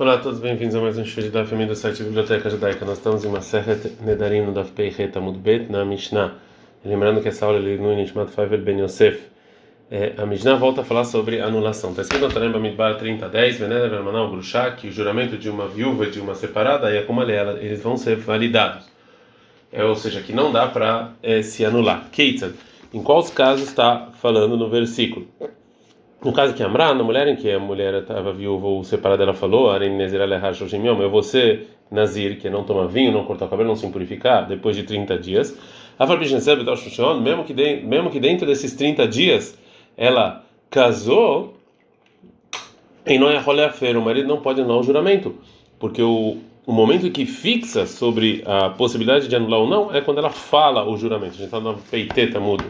Olá a todos, bem-vindos a mais um show da família do site Biblioteca Judaica. Nós estamos em uma serra Nedarim no Daf Pei Amud Bet na Mishnah. Lembrando que essa aula é no Nishmat Faivel Ben Yosef. É, a Mishnah volta a falar sobre anulação. Está escrito no Tanem Bamidbar 30:10, Veneder Vermanal Grushá, que o juramento de uma viúva e de uma separada, e como ela, eles vão ser validados. É, ou seja, que não dá para é, se anular. Keitzad, em quais casos está falando no versículo? No caso que Amra, na mulher em que a mulher estava viúva ou separada, ela falou: Eu vou ser Nazir, que não toma vinho, não cortar o cabelo, não se purificar, depois de 30 dias. Mesmo que, de, mesmo que dentro desses 30 dias ela casou, em Noia o marido não pode anular o juramento, porque o, o momento que fixa sobre a possibilidade de anular ou não é quando ela fala o juramento. A gente está no Peiteta mudo.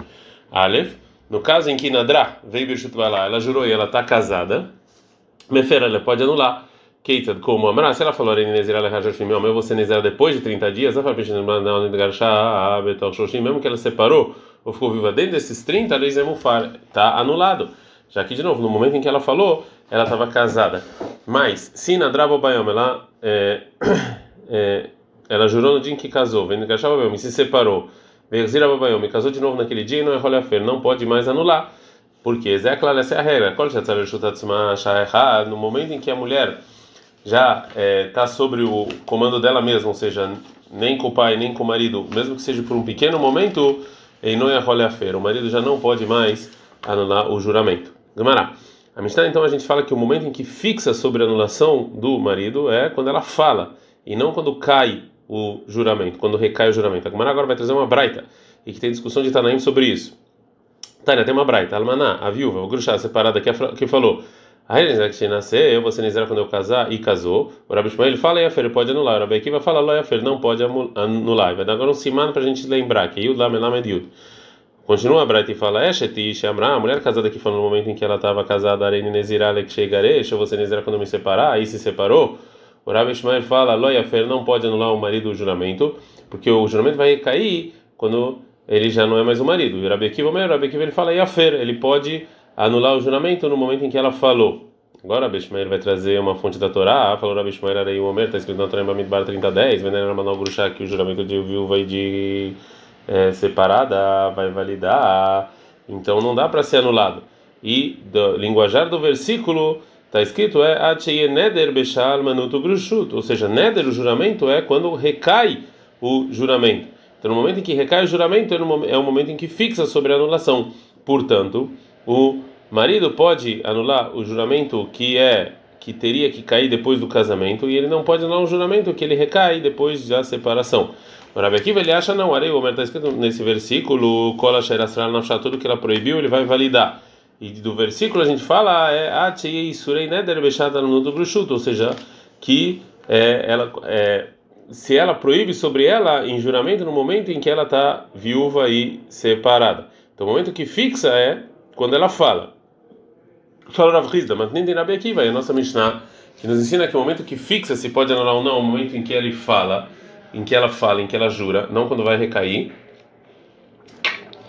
Aleph. No caso em que Nadra veio Birshut lá, ela jurou e ela está casada, Mefera, ela pode anular. Keitad, como Amra, se ela falou eu vou ser Nezera depois de 30 dias, mesmo que ela separou ou ficou viva dentro desses 30, está anulado. Já que, de novo, no momento em que ela falou, ela estava casada. Mas, se Nadra Bobayom, ela, é, é, ela jurou no dia em que casou, que se separou Verzira Babayomi casou de novo naquele dia e não é rolefer, não pode mais anular. Porque Zé claro, essa é a regra. No momento em que a mulher já está é, sobre o comando dela mesma, ou seja, nem com o pai nem com o marido, mesmo que seja por um pequeno momento, e não é rolefer, o marido já não pode mais anular o juramento. Gamará. A Mishnah, então, a gente fala que o momento em que fixa sobre a anulação do marido é quando ela fala, e não quando cai o juramento, quando recai o juramento. A Gemara agora vai trazer uma braita e que tem discussão de Tanaim sobre isso. Tânia, tem uma braita. Almaná, a viúva, o gruxá separada que, que falou. que nascer, eu vou ser quando eu casar e casou. O Rabi Shmuel fala Yafer, pode anular. O Rabi Akiva fala Yafer, não pode anular. Vai dar agora um simano para a gente lembrar que Yud Lam Elam Yud. Continua a Braita e fala Esheti Shamra, a mulher casada que falou no momento em que ela estava casada, Arene Nezirale Kshegaresh, eu vou ser quando eu me separar, aí se separou. O Rabi Ishmael fala, Loyafer não pode anular o marido o juramento, porque o juramento vai cair quando ele já não é mais o marido. O Rabi Akiva, o Rabi Akiva ele fala, Yafer, ele pode anular o juramento no momento em que ela falou. Agora Rabi Ishmael vai trazer uma fonte da Torá, falou Rabi aí o Omer, está escrito na Torá em Bamidbar 3010, Venera Manal Grushá, que o juramento de viúva e de é, separada vai validar, então não dá para ser anulado. E do linguajar do versículo Está escrito é neder bechal manuto grushut, ou seja, neder o juramento é quando recai o juramento. Então, no momento em que recai o juramento é, é o momento em que fixa sobre a anulação. Portanto, o marido pode anular o juramento que é que teria que cair depois do casamento e ele não pode anular o juramento que ele recai depois da separação. O Rabi Akiva ele acha não, Arei, o está escrito nesse versículo, Kola Shairasral Nafsha, tudo que ela proibiu, ele vai validar. E do versículo a gente fala é ou seja, que é, ela, é, se ela proíbe sobre ela em juramento no momento em que ela está viúva e separada. Então o momento que fixa é quando ela fala. Fala Rav Hizda, mas nem Rabi Akiva, é a nossa Mishnah, que nos ensina que o momento que fixa se pode anular ou não, o momento em que ele fala, em que ela fala, em que ela jura, não quando vai recair,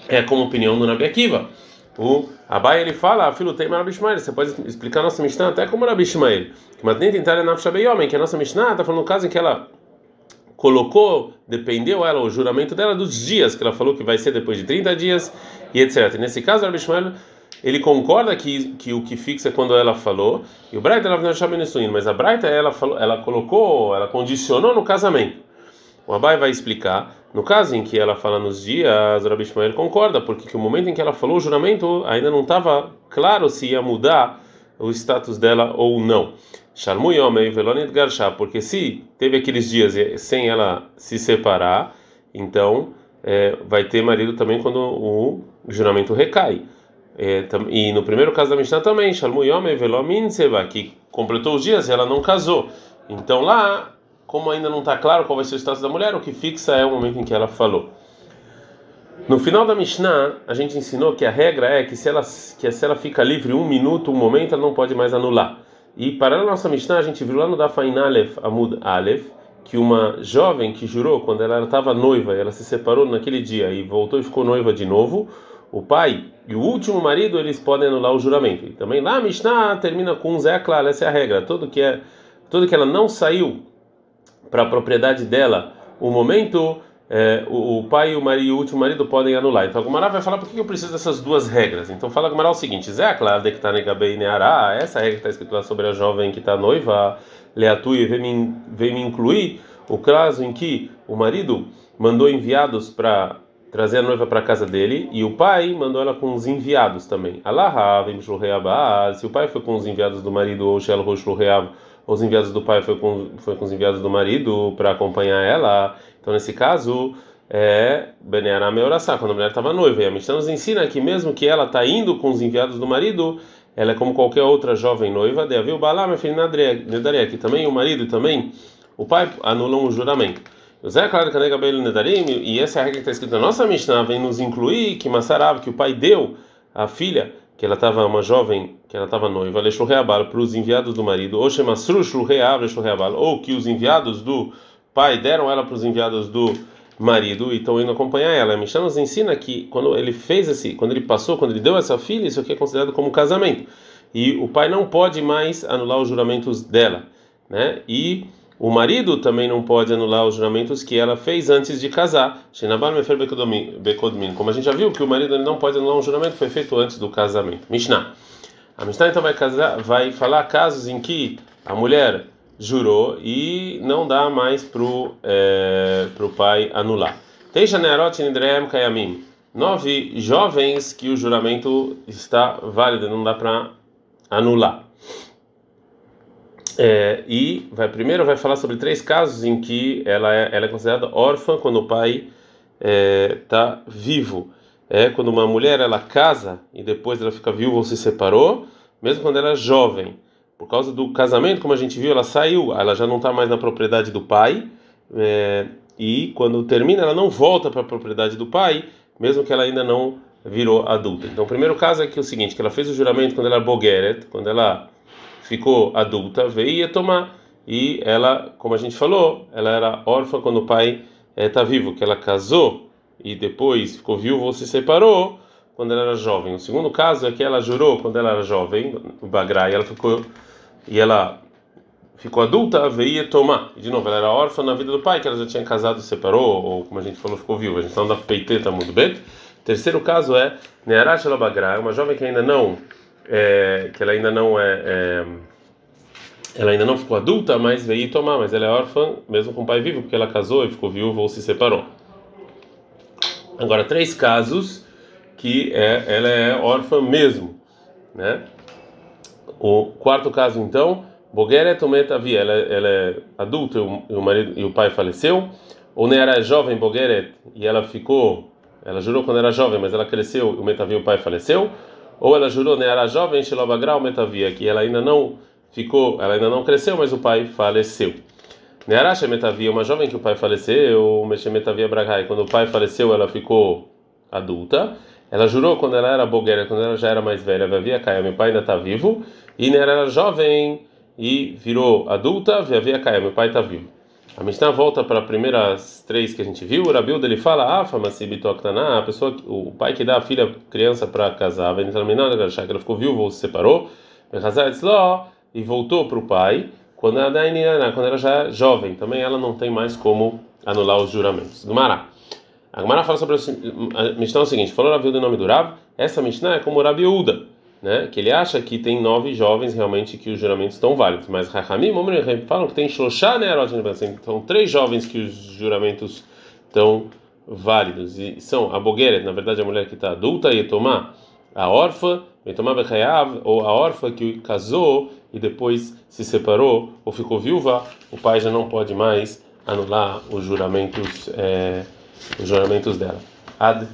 é como opinião do Rabi Akiva. O Abai ele fala, filho tem Rabi Ishmael, você pode explicar a nossa Mishnah até como Rabi Ishmael. Mas nem tentar é Nafshabei homem, que a nossa Mishnah está falando no caso em que ela colocou, dependeu ela, o juramento dela dos dias, que ela falou que vai ser depois de 30 dias e etc. nesse caso, Rabi Ishmael, ele concorda que, que o que fixa é quando ela falou, e o Braita ela chama mas a Braita ela falou, ela colocou, ela condicionou no casamento. O Abai vai explicar no caso em que ela fala nos dias, Rabi Ishmael concorda, porque que o momento em que ela falou o juramento ainda não estava claro se ia mudar o status dela ou não. Shalmu Yomei Velonit Garsha, porque se teve aqueles dias sem ela se separar, então é, vai ter marido também quando o juramento recai. É, e no primeiro caso da Mishnah também, Shalmu Yomei Velomin Seba, que completou os dias e ela não casou. Então lá como ainda não está claro qual vai ser o status da mulher, o que fixa é o momento em que ela falou. No final da Mishnah, a gente ensinou que a regra é que se ela, que se ela fica livre um minuto, um momento, ela não pode mais anular. E para a nossa Mishnah, a gente viu lá no Dafain Aleph, Amud Aleph, que uma jovem que jurou quando ela estava noiva, ela se separou naquele dia e voltou e ficou noiva de novo, o pai e o último marido eles podem anular o juramento. E também lá a Mishnah termina com um Zé claro, essa é a regra. Todo que é tudo que ela não saiu para a propriedade dela, o momento é, o, o, pai e o, marido, o último marido podem anular. Então a vai falar por que eu preciso dessas duas regras. Então fala a o seguinte: Zé, claro, de que está neará, essa regra está escrita lá sobre a jovem que está noiva, leatu e veio me, veio me incluir o caso em que o marido mandou enviados para trazer a noiva para a casa dele e o pai mandou ela com os enviados também. Allah, se o pai foi com os enviados do marido ou Shel os enviados do pai foi com, foi com os enviados do marido para acompanhar ela. Então, nesse caso, é Beneará Meorassá, quando a mulher estava noiva. E a Mishnah nos ensina que, mesmo que ela está indo com os enviados do marido, ela é como qualquer outra jovem noiva. Deve o Balá, minha filha Nedaria, que também o marido e também o pai anulam o juramento. Zé, claro que Nedarim, e essa é regra que está escrita na nossa Mishnah, vem nos incluir que Massarav, que o pai deu a filha que ela estava uma jovem, que ela estava noiva, para os enviados do marido, ou ou que os enviados do pai deram ela para os enviados do marido e estão indo acompanhar ela. Mishnah nos ensina que quando ele fez esse, quando ele passou, quando ele deu essa filha, isso aqui é considerado como casamento. E o pai não pode mais anular os juramentos dela, né? E o marido também não pode anular os juramentos que ela fez antes de casar. Como a gente já viu que o marido não pode anular um juramento que foi feito antes do casamento. Mishnah. A Mishnah então vai, casar, vai falar casos em que a mulher jurou e não dá mais pro é, pro pai anular. Teisha Nearot Nidrem Kayamim. Nove jovens que o juramento está válido, não dá para anular. É, e vai primeiro vai falar sobre três casos em que ela é, ela é considerada órfã quando o pai está é, vivo. É quando uma mulher ela casa e depois ela fica viúva ou se separou, mesmo quando ela é jovem. Por causa do casamento, como a gente viu, ela saiu, ela já não está mais na propriedade do pai. É, e quando termina, ela não volta para a propriedade do pai, mesmo que ela ainda não virou adulta. Então, o primeiro caso é é o seguinte, que ela fez o juramento quando ela era bogueret, quando ela ficou adulta, veio tomar. E ela, como a gente falou, ela era órfã quando o pai está eh, vivo, que ela casou e depois ficou viúva ou se separou quando ela era jovem. O segundo caso é que ela jurou quando ela era jovem, o Bagra, e ela ficou e ela ficou adulta, veio tomar. E de novo, ela era órfã na vida do pai, que ela já tinha casado separou, ou como a gente falou, ficou viúva. A gente não dá peiteta muito bem. Terceiro caso é Nearash Bagra, uma jovem que ainda não é, que ela ainda não é, é, ela ainda não ficou adulta, mas veio tomar, mas ela é órfã mesmo com o pai vivo, porque ela casou e ficou viúva ou se separou. Agora três casos que é, ela é órfã mesmo, né? O quarto caso então, Bogueret Tometavi, ela, ela é adulta e o, marido e o pai faleceu, ou nem era jovem Bogueret e ela ficou, ela jurou quando era jovem, mas ela cresceu o Metavi o pai faleceu ou ela jurou, né, era jovem, Shilobagrau Metavia, que ela ainda não ficou, ela ainda não cresceu, mas o pai faleceu. Nearasha Metavia, uma jovem que o pai faleceu, Metavia Bragai, quando o pai faleceu, ela ficou adulta. Ela jurou quando ela era bogueira, quando ela já era mais velha, Vavia Caia, meu pai ainda está vivo. E Nera era jovem e virou adulta, Vavia Caia, meu pai está vivo. A Mishnah volta para as primeiras três que a gente viu. O Rabilda ele fala: Ah, Famasibitoktaná, a pessoa, o pai que dá a filha criança para casar, vai entrar que ela ficou viúva ou se separou, e voltou para o pai quando ela, quando ela já é jovem. Também ela não tem mais como anular os juramentos. Gumará. A Gumará fala sobre a Mishnah é o seguinte: falou Rabilda o nome do Rav, essa Mishnah é como o Rabiuda né, que ele acha que tem nove jovens realmente que os juramentos estão válidos, mas Rahamim falam que tem Shoshá Nearot então três jovens que os juramentos estão válidos, e são a Bogueret, na verdade a mulher que está adulta, e tomar a órfã, Yetomá Bechayav, ou a órfã que casou e depois se separou ou ficou viúva, o pai já não pode mais anular os juramentos, é, os juramentos dela. Ad